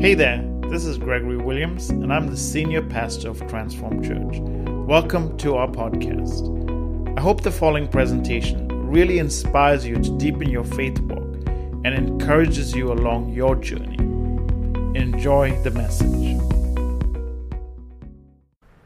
Hey there, this is Gregory Williams, and I'm the senior pastor of Transform Church. Welcome to our podcast. I hope the following presentation really inspires you to deepen your faith walk and encourages you along your journey. Enjoy the message.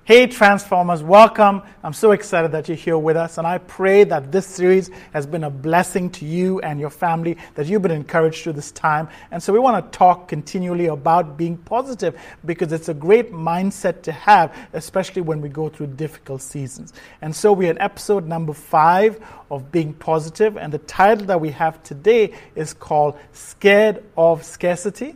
Hey, Transformers, welcome. I'm so excited that you're here with us, and I pray that this series has been a blessing to you and your family, that you've been encouraged through this time. And so, we want to talk continually about being positive because it's a great mindset to have, especially when we go through difficult seasons. And so, we're in episode number five of Being Positive, and the title that we have today is called Scared of Scarcity.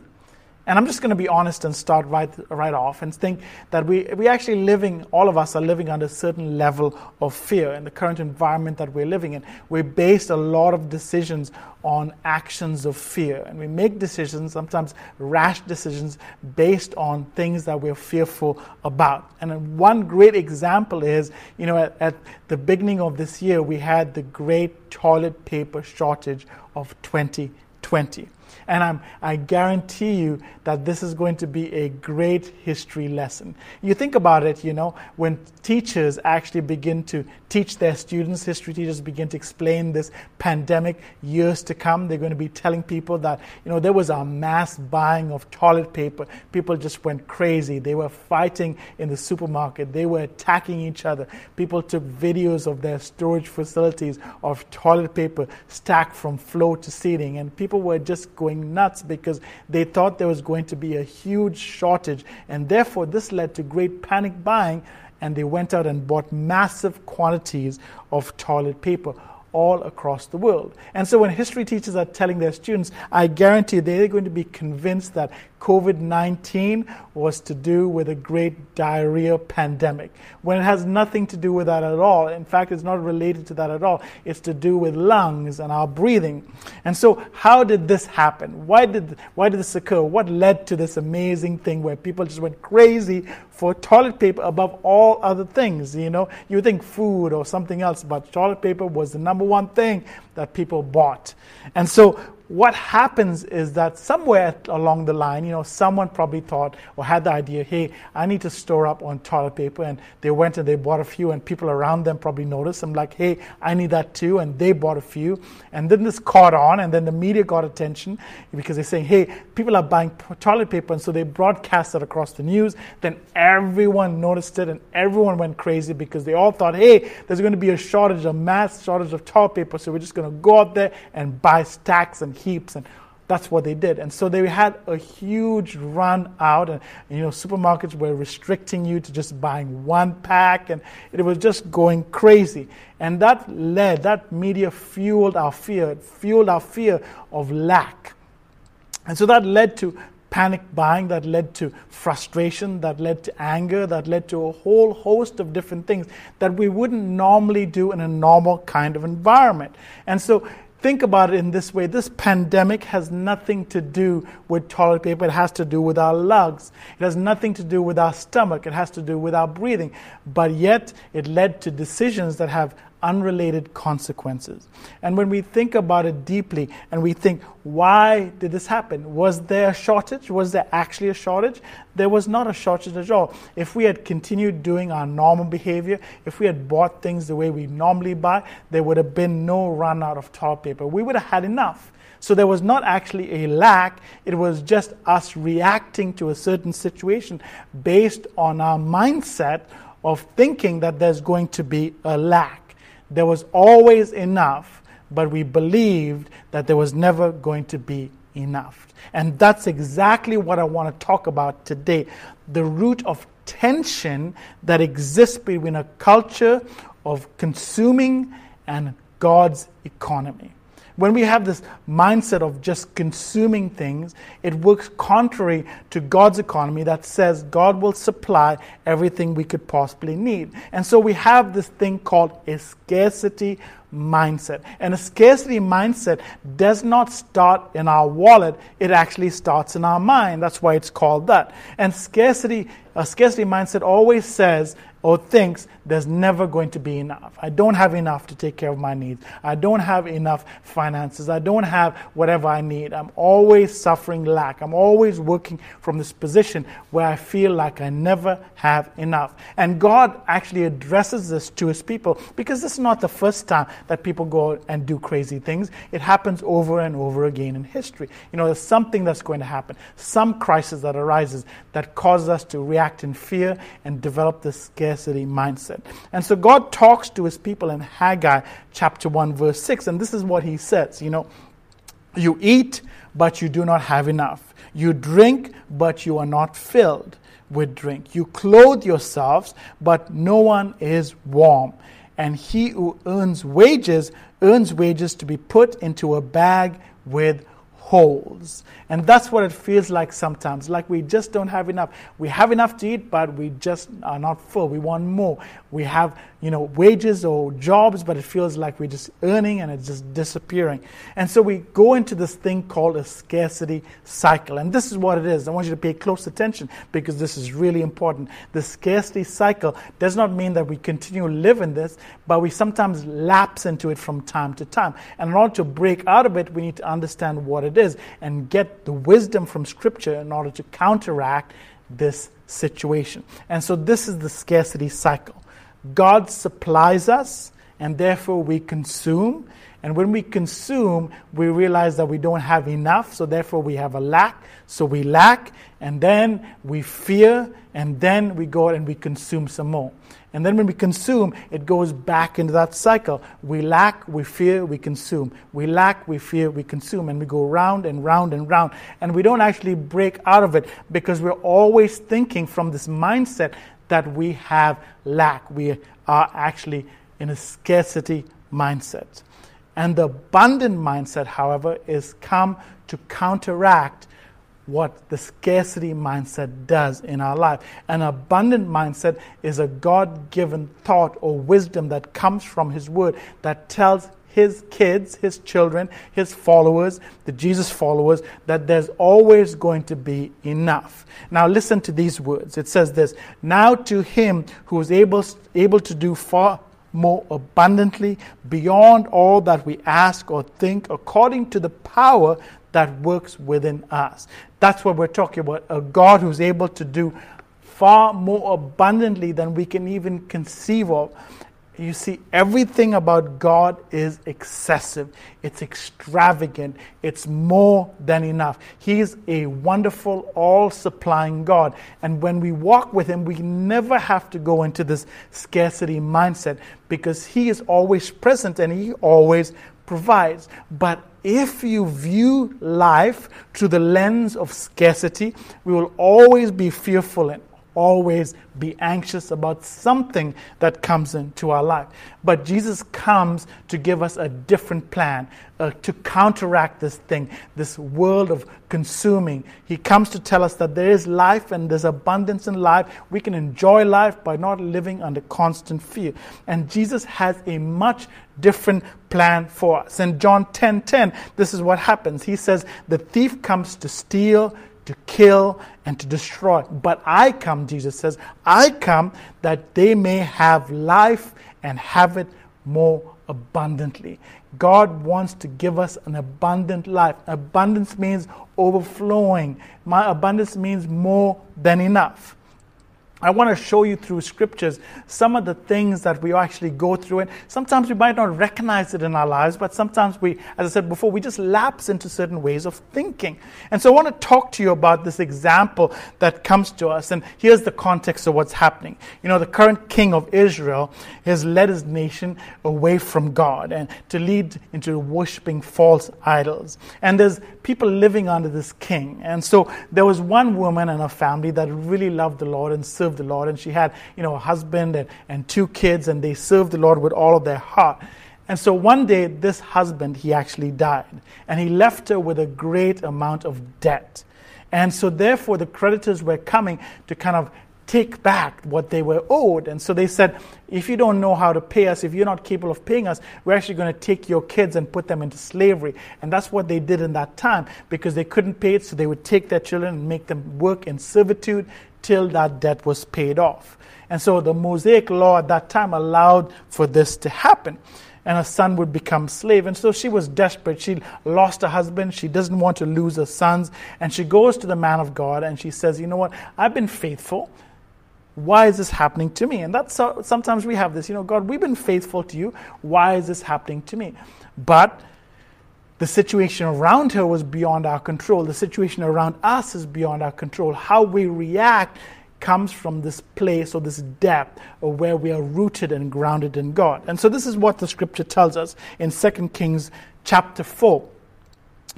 And I'm just going to be honest and start right, right off and think that we, we actually living, all of us are living under a certain level of fear in the current environment that we're living in. We based a lot of decisions on actions of fear. And we make decisions, sometimes rash decisions, based on things that we're fearful about. And one great example is, you know, at, at the beginning of this year, we had the great toilet paper shortage of 2020. And I'm, I guarantee you that this is going to be a great history lesson. You think about it, you know, when teachers actually begin to teach their students, history teachers begin to explain this pandemic years to come, they're going to be telling people that, you know, there was a mass buying of toilet paper. People just went crazy. They were fighting in the supermarket, they were attacking each other. People took videos of their storage facilities of toilet paper stacked from floor to ceiling, and people were just going nuts because they thought there was going to be a huge shortage, and therefore this led to great panic buying, and they went out and bought massive quantities of toilet paper all across the world. And so when history teachers are telling their students, I guarantee they're going to be convinced that COVID 19 was to do with a great diarrhea pandemic, when it has nothing to do with that at all. In fact, it's not related to that at all. It's to do with lungs and our breathing. And so, how did this happen? Why did, why did this occur? What led to this amazing thing where people just went crazy for toilet paper above all other things? You know, you think food or something else, but toilet paper was the number one thing that people bought. And so, what happens is that somewhere along the line, you know, someone probably thought or had the idea, hey, I need to store up on toilet paper. And they went and they bought a few, and people around them probably noticed. I'm like, hey, I need that too. And they bought a few. And then this caught on, and then the media got attention because they're saying, hey, people are buying toilet paper. And so they broadcast it across the news. Then everyone noticed it, and everyone went crazy because they all thought, hey, there's going to be a shortage, a mass shortage of toilet paper. So we're just going to go out there and buy stacks and heaps and that's what they did. And so they had a huge run out and you know supermarkets were restricting you to just buying one pack and it was just going crazy. And that led that media fueled our fear fueled our fear of lack. And so that led to panic buying that led to frustration that led to anger that led to a whole host of different things that we wouldn't normally do in a normal kind of environment. And so think about it in this way this pandemic has nothing to do with toilet paper, it has to do with our lungs. It has nothing to do with our stomach, it has to do with our breathing. But yet, it led to decisions that have unrelated consequences. And when we think about it deeply and we think, why did this happen? Was there a shortage? Was there actually a shortage? There was not a shortage at all. If we had continued doing our normal behavior, if we had bought things the way we normally buy, there would have been no run out of toilet paper. We would have had enough. So there was not actually a lack, it was just us reacting to a certain situation based on our mindset of thinking that there's going to be a lack. There was always enough, but we believed that there was never going to be enough. And that's exactly what I want to talk about today the root of tension that exists between a culture of consuming and God's economy. When we have this mindset of just consuming things, it works contrary to God's economy that says God will supply everything we could possibly need. And so we have this thing called a scarcity mindset. And a scarcity mindset does not start in our wallet, it actually starts in our mind. That's why it's called that. And scarcity, a scarcity mindset always says or thinks there's never going to be enough. I don't have enough to take care of my needs. I don't have enough finances. I don't have whatever I need. I'm always suffering lack. I'm always working from this position where I feel like I never have enough. And God actually addresses this to his people because this is not the first time that people go and do crazy things. It happens over and over again in history. You know, there's something that's going to happen, some crisis that arises that causes us to react in fear and develop this scarcity mindset. And so God talks to his people in Haggai chapter 1, verse 6, and this is what he says, you know, you eat, but you do not have enough. You drink, but you are not filled with drink. You clothe yourselves, but no one is warm. And he who earns wages earns wages to be put into a bag with holes. And that's what it feels like sometimes. Like we just don't have enough. We have enough to eat, but we just are not full. We want more. We have, you know, wages or jobs, but it feels like we're just earning and it's just disappearing. And so we go into this thing called a scarcity cycle. And this is what it is. I want you to pay close attention because this is really important. The scarcity cycle does not mean that we continue in this, but we sometimes lapse into it from time to time. And in order to break out of it, we need to understand what it is and get the wisdom from Scripture in order to counteract this situation. And so, this is the scarcity cycle. God supplies us, and therefore we consume. And when we consume, we realize that we don't have enough, so therefore we have a lack. So we lack, and then we fear, and then we go and we consume some more. And then when we consume, it goes back into that cycle. We lack, we fear, we consume. We lack, we fear, we consume. And we go round and round and round. And we don't actually break out of it because we're always thinking from this mindset that we have lack. We are actually in a scarcity mindset. And the abundant mindset, however, is come to counteract what the scarcity mindset does in our life. An abundant mindset is a God given thought or wisdom that comes from His Word that tells his kids, his children, his followers, the Jesus followers, that there's always going to be enough. Now, listen to these words. It says this Now to him who is able, able to do far more abundantly beyond all that we ask or think, according to the power that works within us. That's what we're talking about a God who's able to do far more abundantly than we can even conceive of. You see, everything about God is excessive. It's extravagant. It's more than enough. He's a wonderful, all supplying God. And when we walk with Him, we never have to go into this scarcity mindset because He is always present and He always provides. But if you view life through the lens of scarcity, we will always be fearful and always be anxious about something that comes into our life. But Jesus comes to give us a different plan, uh, to counteract this thing, this world of consuming. He comes to tell us that there is life and there's abundance in life. We can enjoy life by not living under constant fear. And Jesus has a much different plan for us. In John 10:10, 10, 10, this is what happens. He says, "The thief comes to steal, to kill and to destroy. But I come, Jesus says, I come that they may have life and have it more abundantly. God wants to give us an abundant life. Abundance means overflowing. My abundance means more than enough. I want to show you through scriptures some of the things that we actually go through. And sometimes we might not recognize it in our lives, but sometimes we, as I said before, we just lapse into certain ways of thinking. And so I want to talk to you about this example that comes to us. And here's the context of what's happening. You know, the current king of Israel has led his nation away from God and to lead into worshiping false idols. And there's people living under this king. And so there was one woman and her family that really loved the Lord and served the Lord. And she had, you know, a husband and, and two kids, and they served the Lord with all of their heart. And so one day, this husband, he actually died. And he left her with a great amount of debt. And so, therefore, the creditors were coming to kind of take back what they were owed. And so they said, if you don't know how to pay us, if you're not capable of paying us, we're actually going to take your kids and put them into slavery. And that's what they did in that time because they couldn't pay it, so they would take their children and make them work in servitude till that debt was paid off. And so the Mosaic law at that time allowed for this to happen and her son would become slave. And so she was desperate. She lost her husband. She doesn't want to lose her sons. And she goes to the man of God and she says, You know what? I've been faithful. Why is this happening to me? And that's so, sometimes we have this, you know, God, we've been faithful to you. Why is this happening to me? But the situation around her was beyond our control. The situation around us is beyond our control. How we react comes from this place or this depth where we are rooted and grounded in God. And so this is what the scripture tells us in 2 Kings chapter 4.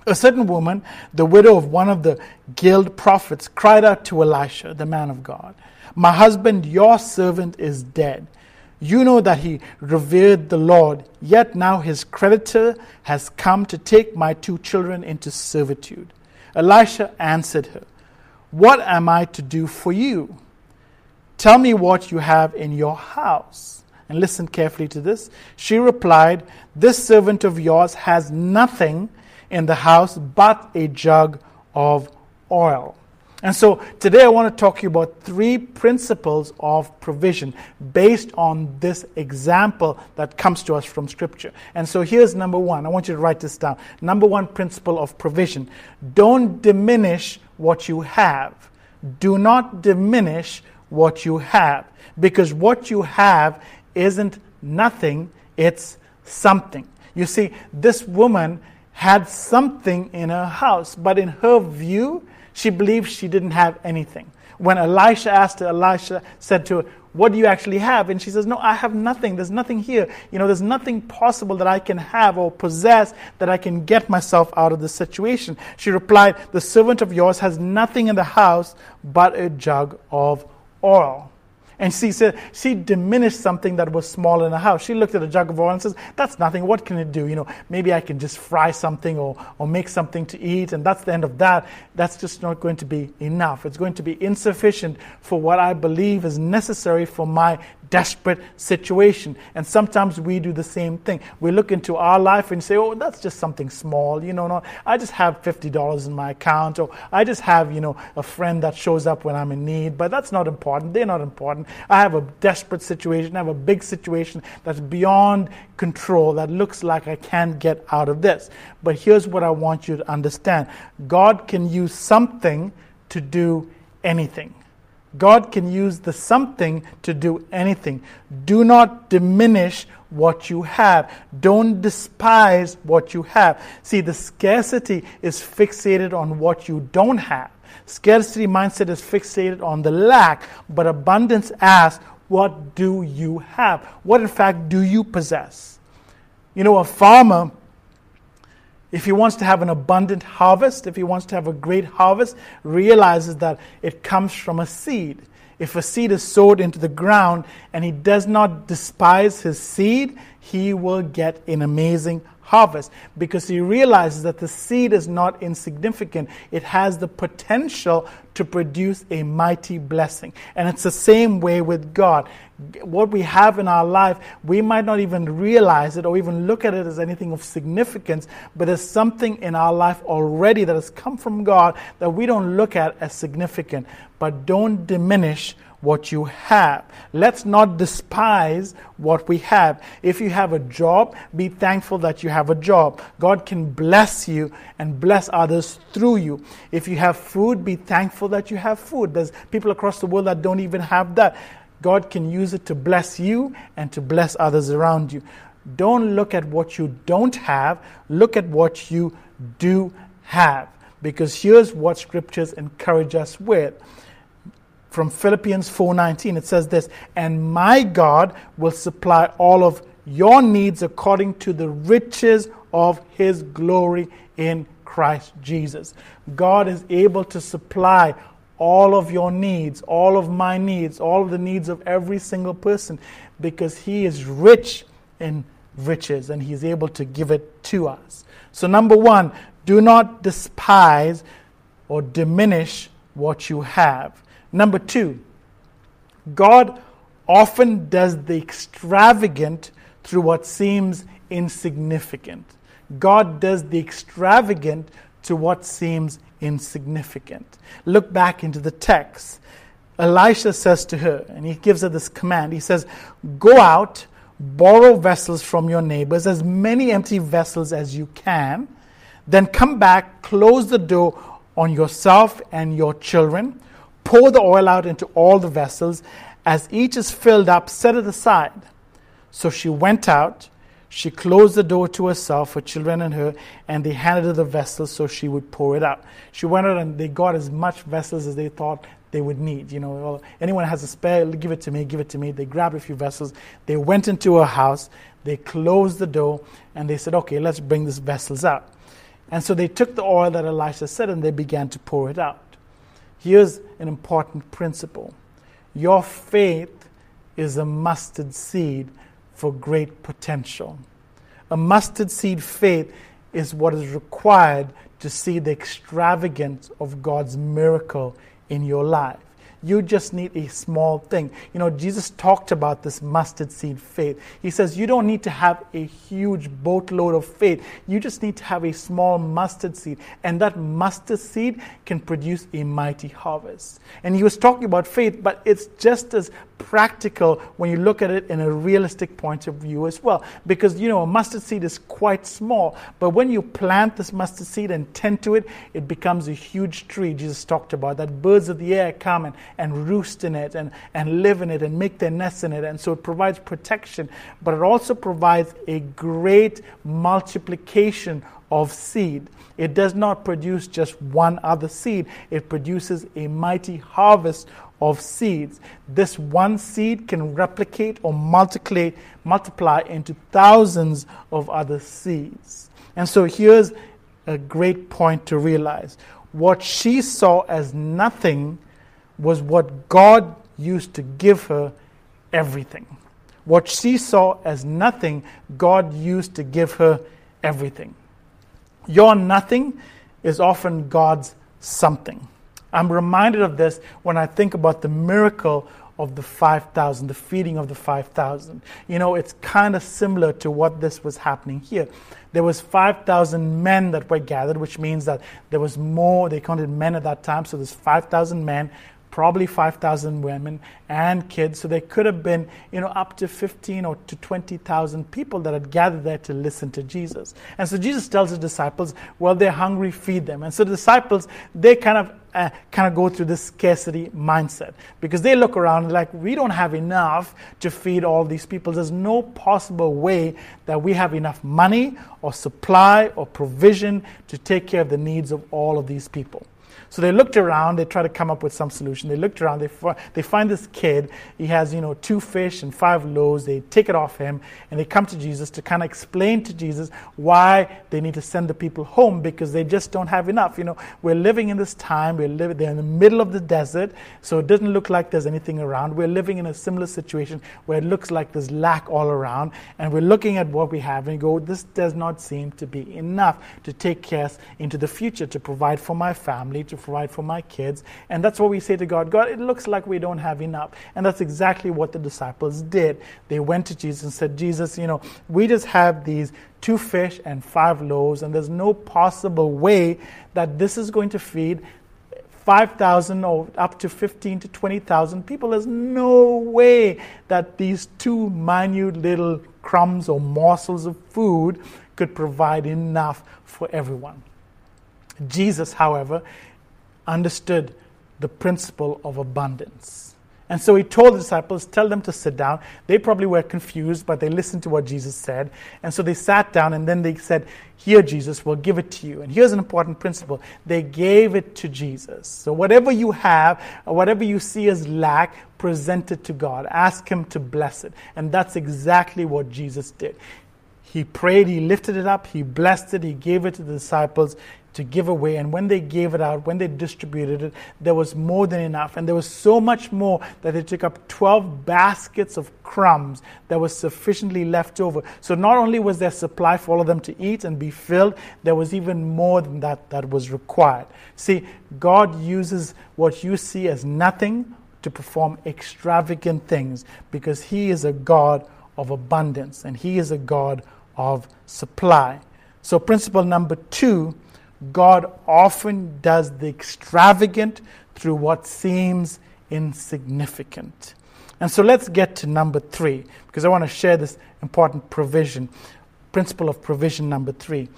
A certain woman, the widow of one of the guild prophets, cried out to Elisha, the man of God. My husband, your servant, is dead. You know that he revered the Lord, yet now his creditor has come to take my two children into servitude. Elisha answered her, What am I to do for you? Tell me what you have in your house. And listen carefully to this. She replied, This servant of yours has nothing in the house but a jug of oil. And so today I want to talk to you about three principles of provision based on this example that comes to us from Scripture. And so here's number one. I want you to write this down. Number one principle of provision don't diminish what you have. Do not diminish what you have. Because what you have isn't nothing, it's something. You see, this woman had something in her house, but in her view, she believed she didn't have anything. When Elisha asked her, Elisha said to her, What do you actually have? And she says, No, I have nothing. There's nothing here. You know, there's nothing possible that I can have or possess that I can get myself out of this situation. She replied, The servant of yours has nothing in the house but a jug of oil. And she said she diminished something that was small in the house. She looked at a jug of oil and says, That's nothing. What can it do? You know, maybe I can just fry something or, or make something to eat, and that's the end of that. That's just not going to be enough. It's going to be insufficient for what I believe is necessary for my desperate situation. And sometimes we do the same thing. We look into our life and say, oh, that's just something small. You know, no, I just have $50 in my account, or I just have, you know, a friend that shows up when I'm in need. But that's not important. They're not important. I have a desperate situation. I have a big situation that's beyond control that looks like I can't get out of this. But here's what I want you to understand God can use something to do anything. God can use the something to do anything. Do not diminish what you have. Don't despise what you have. See, the scarcity is fixated on what you don't have. Scarcity mindset is fixated on the lack, but abundance asks, What do you have? What, in fact, do you possess? You know, a farmer if he wants to have an abundant harvest, if he wants to have a great harvest, realizes that it comes from a seed. If a seed is sowed into the ground and he does not despise his seed, he will get an amazing harvest because he realizes that the seed is not insignificant. It has the potential to produce a mighty blessing. And it's the same way with God. What we have in our life, we might not even realize it or even look at it as anything of significance, but there's something in our life already that has come from God that we don't look at as significant. But don't diminish what you have. Let's not despise what we have. If you have a job, be thankful that you have a job. God can bless you and bless others through you. If you have food, be thankful that you have food. There's people across the world that don't even have that. God can use it to bless you and to bless others around you. Don't look at what you don't have, look at what you do have. Because here's what scriptures encourage us with from Philippians 4:19 it says this and my God will supply all of your needs according to the riches of his glory in Christ Jesus. God is able to supply all of your needs, all of my needs, all of the needs of every single person because he is rich in riches and he's able to give it to us. So number 1, do not despise or diminish what you have. Number two, God often does the extravagant through what seems insignificant. God does the extravagant to what seems insignificant. Look back into the text. Elisha says to her, and he gives her this command. He says, Go out, borrow vessels from your neighbors, as many empty vessels as you can. Then come back, close the door on yourself and your children. Pour the oil out into all the vessels. As each is filled up, set it aside. So she went out she closed the door to herself, her children, and her, and they handed her the vessels so she would pour it out. She went out and they got as much vessels as they thought they would need. You know, well, anyone has a spare, give it to me, give it to me. They grabbed a few vessels. They went into her house. They closed the door and they said, okay, let's bring these vessels out. And so they took the oil that Elisha said and they began to pour it out. Here's an important principle your faith is a mustard seed for great potential. A mustard seed faith is what is required to see the extravagance of God's miracle in your life. You just need a small thing. You know, Jesus talked about this mustard seed faith. He says you don't need to have a huge boatload of faith. You just need to have a small mustard seed. And that mustard seed can produce a mighty harvest. And he was talking about faith, but it's just as practical when you look at it in a realistic point of view as well. Because, you know, a mustard seed is quite small, but when you plant this mustard seed and tend to it, it becomes a huge tree. Jesus talked about that birds of the air come and, and roost in it and, and live in it and make their nests in it. And so it provides protection, but it also provides a great multiplication of seed. It does not produce just one other seed, it produces a mighty harvest of seeds. This one seed can replicate or multiply, multiply into thousands of other seeds. And so here's a great point to realize. What she saw as nothing was what God used to give her everything. What she saw as nothing, God used to give her everything. Your nothing is often God's something. I'm reminded of this when I think about the miracle of the 5,000, the feeding of the 5,000. You know, it's kind of similar to what this was happening here. There was 5,000 men that were gathered, which means that there was more, they counted men at that time, so there's 5,000 men probably 5,000 women and kids. So there could have been, you know, up to 15 or to 20,000 people that had gathered there to listen to Jesus. And so Jesus tells his disciples, well, they're hungry, feed them. And so the disciples, they kind of uh, kind of go through this scarcity mindset because they look around like we don't have enough to feed all these people there's no possible way that we have enough money or supply or provision to take care of the needs of all of these people so they looked around, they tried to come up with some solution. They looked around, they, they find this kid. He has, you know, two fish and five loaves. They take it off him and they come to Jesus to kind of explain to Jesus why they need to send the people home because they just don't have enough. You know, we're living in this time, we're living, they're in the middle of the desert, so it doesn't look like there's anything around. We're living in a similar situation where it looks like there's lack all around, and we're looking at what we have and go, this does not seem to be enough to take care into the future, to provide for my family, to provide for my kids. And that's what we say to God God, it looks like we don't have enough. And that's exactly what the disciples did. They went to Jesus and said, Jesus, you know, we just have these two fish and five loaves, and there's no possible way that this is going to feed 5,000 or up to 15 to 20,000 people. There's no way that these two minute little crumbs or morsels of food could provide enough for everyone. Jesus, however, understood the principle of abundance. And so he told the disciples, Tell them to sit down. They probably were confused, but they listened to what Jesus said. And so they sat down and then they said, Here, Jesus, we'll give it to you. And here's an important principle they gave it to Jesus. So whatever you have, whatever you see as lack, present it to God. Ask Him to bless it. And that's exactly what Jesus did. He prayed, he lifted it up, he blessed it, he gave it to the disciples, to give away. And when they gave it out, when they distributed it, there was more than enough. And there was so much more that they took up 12 baskets of crumbs that was sufficiently left over. So not only was there supply for all of them to eat and be filled, there was even more than that that was required. See, God uses what you see as nothing to perform extravagant things because He is a God of abundance and He is a God of supply. So, principle number two God often does the extravagant through what seems insignificant. And so let's get to number three, because I want to share this important provision, principle of provision number three.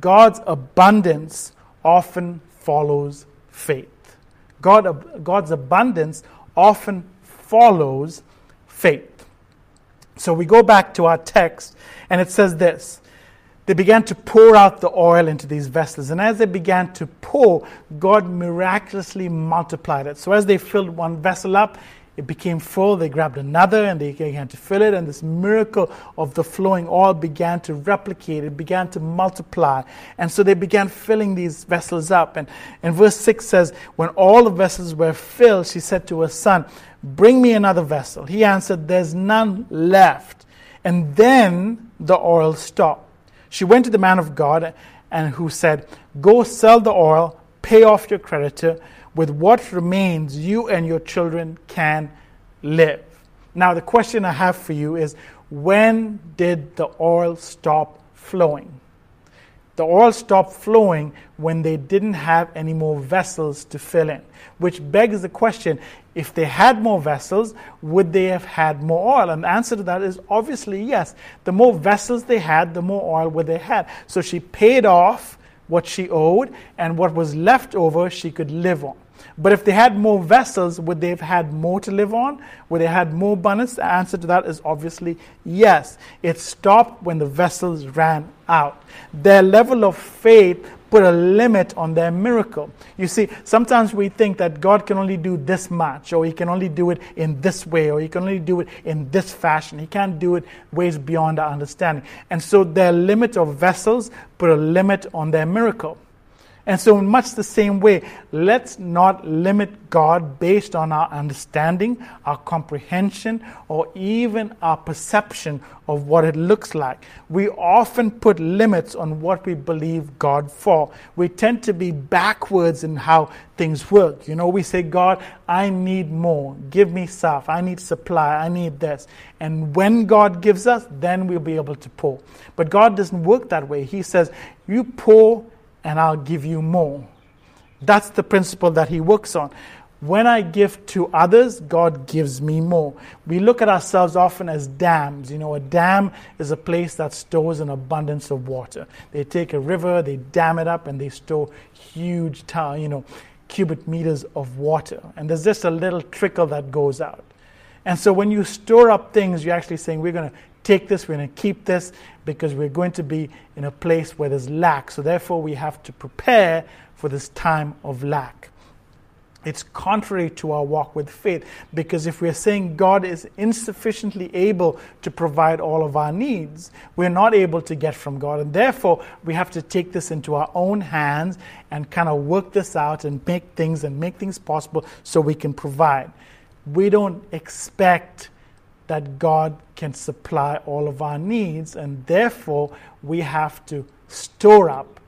God's abundance often follows faith. God, God's abundance often follows faith. So we go back to our text, and it says this They began to pour out the oil into these vessels, and as they began to pour, God miraculously multiplied it. So as they filled one vessel up, it became full. They grabbed another and they began to fill it, and this miracle of the flowing oil began to replicate. It began to multiply. And so they began filling these vessels up. And, and verse 6 says, When all the vessels were filled, she said to her son, Bring me another vessel. He answered, There's none left. And then the oil stopped. She went to the man of God and who said, Go sell the oil, pay off your creditor with what remains, you and your children can live. Now, the question I have for you is when did the oil stop flowing? The oil stopped flowing when they didn't have any more vessels to fill in, which begs the question if they had more vessels, would they have had more oil? And the answer to that is obviously yes. The more vessels they had, the more oil would they had. So she paid off what she owed, and what was left over she could live on. But if they had more vessels, would they have had more to live on? Would they have had more abundance? The answer to that is obviously yes. It stopped when the vessels ran out. Their level of faith put a limit on their miracle. You see, sometimes we think that God can only do this much, or He can only do it in this way, or He can only do it in this fashion. He can't do it ways beyond our understanding. And so their limit of vessels put a limit on their miracle. And so, in much the same way, let's not limit God based on our understanding, our comprehension, or even our perception of what it looks like. We often put limits on what we believe God for. We tend to be backwards in how things work. You know, we say, God, I need more. Give me stuff. I need supply. I need this. And when God gives us, then we'll be able to pour. But God doesn't work that way. He says, You pour and I'll give you more. That's the principle that he works on. When I give to others, God gives me more. We look at ourselves often as dams. You know, a dam is a place that stores an abundance of water. They take a river, they dam it up, and they store huge, you know, cubic meters of water. And there's just a little trickle that goes out. And so when you store up things, you're actually saying, we're going to take this, we're going to keep this, because we're going to be in a place where there's lack. So therefore, we have to prepare for this time of lack. It's contrary to our walk with faith because if we're saying God is insufficiently able to provide all of our needs, we're not able to get from God. And therefore, we have to take this into our own hands and kind of work this out and make things and make things possible so we can provide. We don't expect that God can supply all of our needs, and therefore we have to store up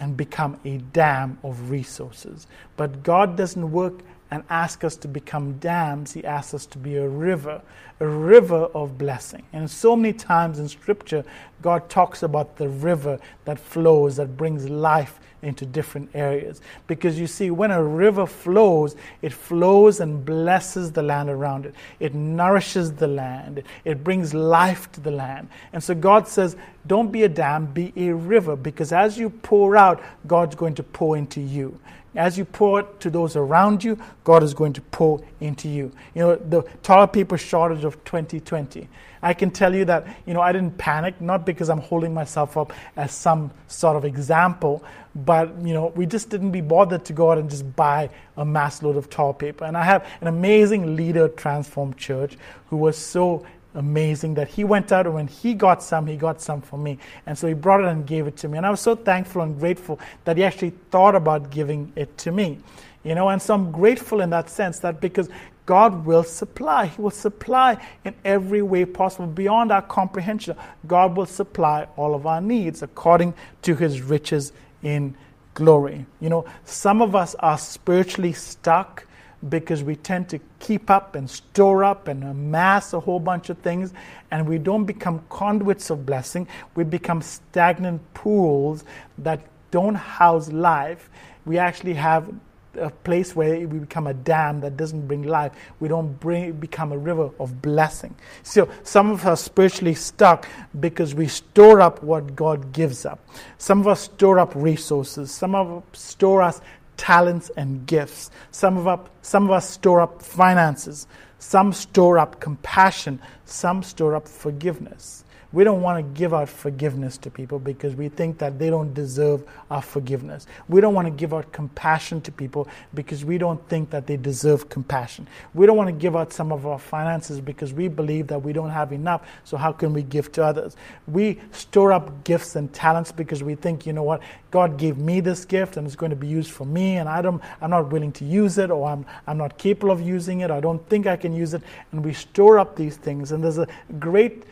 and become a dam of resources. But God doesn't work and ask us to become dams, He asks us to be a river, a river of blessing. And so many times in Scripture, God talks about the river that flows, that brings life into different areas. Because you see, when a river flows, it flows and blesses the land around it. It nourishes the land. It brings life to the land. And so God says, don't be a dam, be a river. Because as you pour out, God's going to pour into you. As you pour it to those around you, God is going to pour into you. You know, the toilet paper shortage of 2020. I can tell you that, you know, I didn't panic, not because I'm holding myself up as some sort of example, but, you know, we just didn't be bothered to go out and just buy a mass load of toilet paper. And I have an amazing leader at Transform Church who was so amazing that he went out and when he got some, he got some for me. And so he brought it and gave it to me. And I was so thankful and grateful that he actually thought about giving it to me. You know, and so I'm grateful in that sense that because God will supply. He will supply in every way possible beyond our comprehension. God will supply all of our needs according to his riches in glory. You know, some of us are spiritually stuck because we tend to keep up and store up and amass a whole bunch of things, and we don't become conduits of blessing. We become stagnant pools that don't house life. We actually have a place where we become a dam that doesn't bring life. We don't bring, become a river of blessing. So some of us spiritually stuck because we store up what God gives up. Some of us store up resources. Some of us store us talents and gifts. Some of us, some of us store up finances. Some store up compassion. Some store up forgiveness. We don't want to give out forgiveness to people because we think that they don't deserve our forgiveness. We don't want to give out compassion to people because we don't think that they deserve compassion. We don't want to give out some of our finances because we believe that we don't have enough, so how can we give to others? We store up gifts and talents because we think, you know what, God gave me this gift and it's going to be used for me and I don't, I'm not willing to use it or I'm, I'm not capable of using it. I don't think I can use it. And we store up these things. And there's a great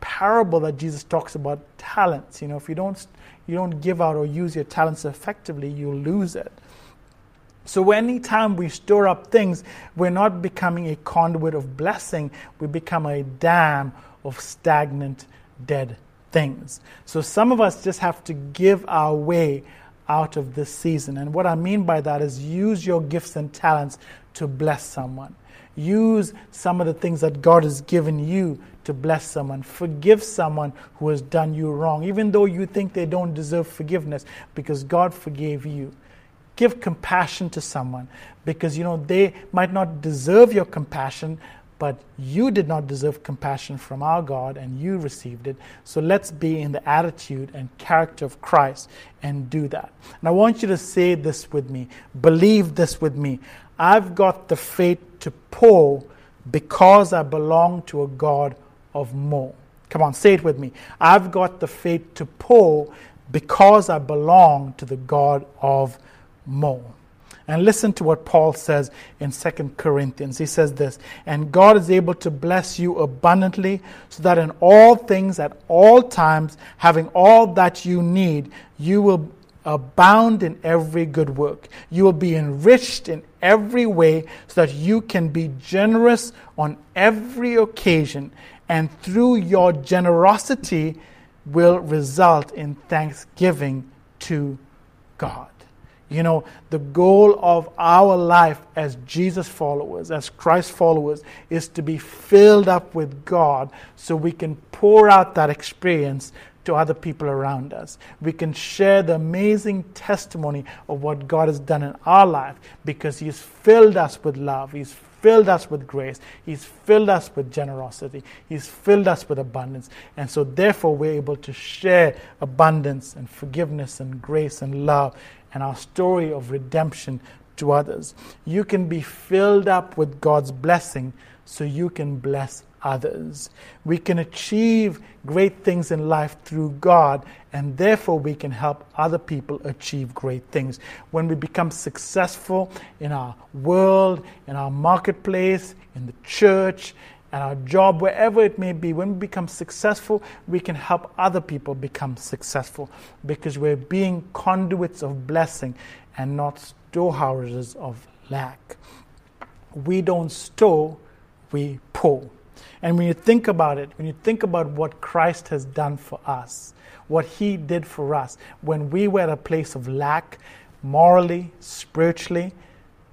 parable that Jesus talks about talents. You know, if you don't you don't give out or use your talents effectively, you'll lose it. So anytime we store up things, we're not becoming a conduit of blessing, we become a dam of stagnant, dead things. So some of us just have to give our way out of this season. And what I mean by that is use your gifts and talents to bless someone. Use some of the things that God has given you to bless someone. Forgive someone who has done you wrong, even though you think they don't deserve forgiveness, because God forgave you. Give compassion to someone because you know they might not deserve your compassion, but you did not deserve compassion from our God and you received it. So let's be in the attitude and character of Christ and do that. And I want you to say this with me, believe this with me. I've got the faith to pour because I belong to a God of more. Come on, say it with me. I've got the faith to pour because I belong to the God of more. And listen to what Paul says in 2 Corinthians. He says this And God is able to bless you abundantly, so that in all things, at all times, having all that you need, you will abound in every good work. You will be enriched in every way, so that you can be generous on every occasion and through your generosity will result in thanksgiving to God. You know, the goal of our life as Jesus followers, as Christ followers, is to be filled up with God so we can pour out that experience to other people around us. We can share the amazing testimony of what God has done in our life because He's filled us with love. He's filled us with grace. He's filled us with generosity. He's filled us with abundance. And so, therefore, we're able to share abundance and forgiveness and grace and love and our story of redemption to others. You can be filled up with God's blessing so you can bless others. We can achieve great things in life through God, and therefore we can help other people achieve great things. When we become successful in our world, in our marketplace, in the church, and our job, wherever it may be, when we become successful, we can help other people become successful because we're being conduits of blessing and not storehouses of lack. We don't store, we pour. And when you think about it, when you think about what Christ has done for us, what he did for us, when we were at a place of lack, morally, spiritually,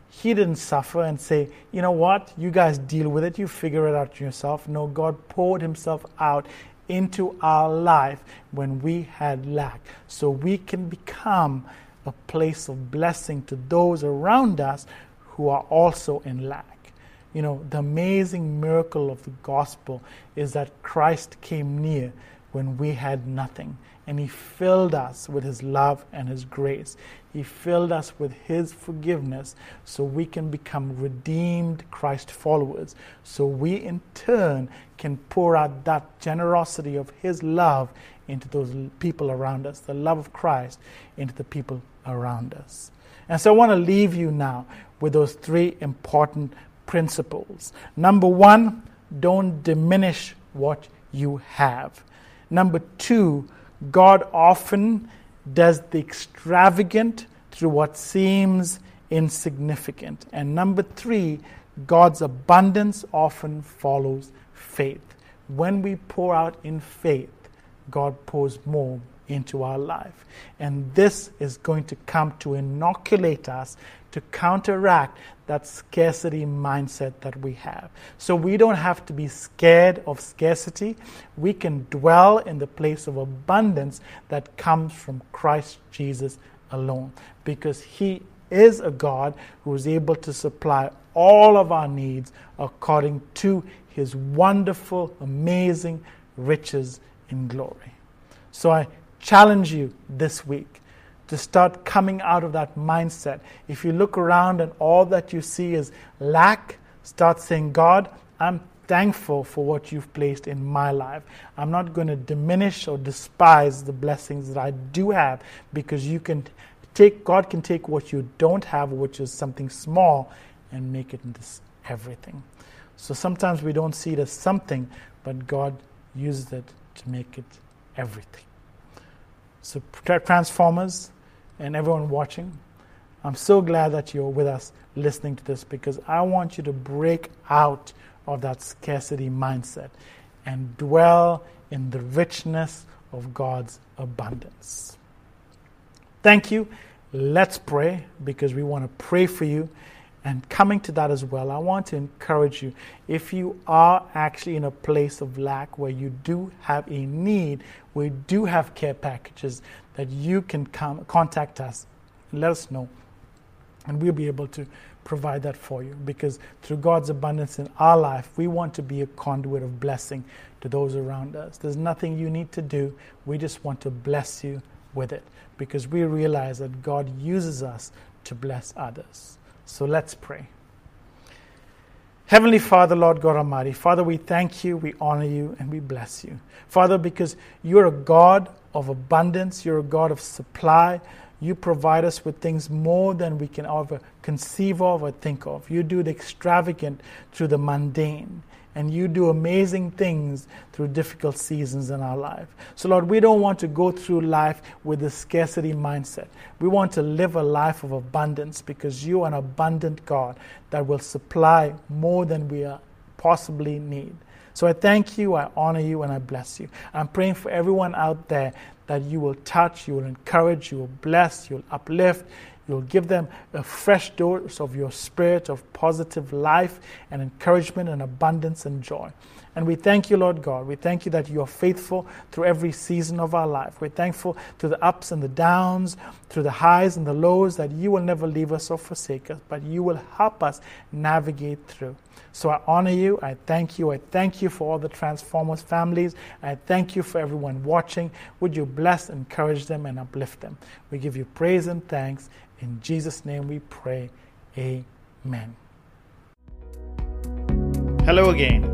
he didn't suffer and say, you know what, you guys deal with it, you figure it out yourself. No, God poured himself out into our life when we had lack. So we can become a place of blessing to those around us who are also in lack. You know, the amazing miracle of the gospel is that Christ came near when we had nothing. And he filled us with his love and his grace. He filled us with his forgiveness so we can become redeemed Christ followers. So we in turn can pour out that generosity of his love into those people around us, the love of Christ into the people around us. And so I want to leave you now with those three important principles. Number one, don't diminish what you have. Number two, God often does the extravagant through what seems insignificant. And number three, God's abundance often follows faith. When we pour out in faith, God pours more into our life. And this is going to come to inoculate us to counteract that scarcity mindset that we have. So we don't have to be scared of scarcity. We can dwell in the place of abundance that comes from Christ Jesus alone because He is a God who is able to supply all of our needs according to His wonderful, amazing riches in glory. So I challenge you this week to start coming out of that mindset. If you look around and all that you see is lack, start saying, God, I'm thankful for what you've placed in my life. I'm not going to diminish or despise the blessings that I do have because you can take God can take what you don't have, which is something small, and make it into everything. So sometimes we don't see it as something, but God uses it to make it everything. So transformers, and everyone watching. I'm so glad that you're with us listening to this because I want you to break out of that scarcity mindset and dwell in the richness of God's abundance. Thank you. Let's pray because we want to pray for you. And coming to that as well, I want to encourage you if you are actually in a place of lack where you do have a need, we do have care packages that you can come, contact us and let us know. And we'll be able to provide that for you because through God's abundance in our life, we want to be a conduit of blessing to those around us. There's nothing you need to do. We just want to bless you with it because we realize that God uses us to bless others. So let's pray. Heavenly Father, Lord God Almighty, Father, we thank you, we honor you, and we bless you. Father, because you're a God of abundance, you're a God of supply. You provide us with things more than we can ever conceive of or think of. You do the extravagant through the mundane and you do amazing things through difficult seasons in our life. So, Lord, we don't want to go through life with a scarcity mindset. We want to live a life of abundance because you are an abundant God that will supply more than we possibly need. So I thank you, I honor you, and I bless you. I'm praying for everyone out there that you will touch, you will encourage, you will bless, you will uplift, You'll give them a fresh dose of your spirit of positive life and encouragement and abundance and joy. And we thank you, Lord God. We thank you that you are faithful through every season of our life. We're thankful through the ups and the downs, through the highs and the lows, that you will never leave us or forsake us, but you will help us navigate through. So I honor you. I thank you. I thank you for all the Transformers families. I thank you for everyone watching. Would you bless, encourage them, and uplift them? We give you praise and thanks. In Jesus' name we pray. Amen. Hello again,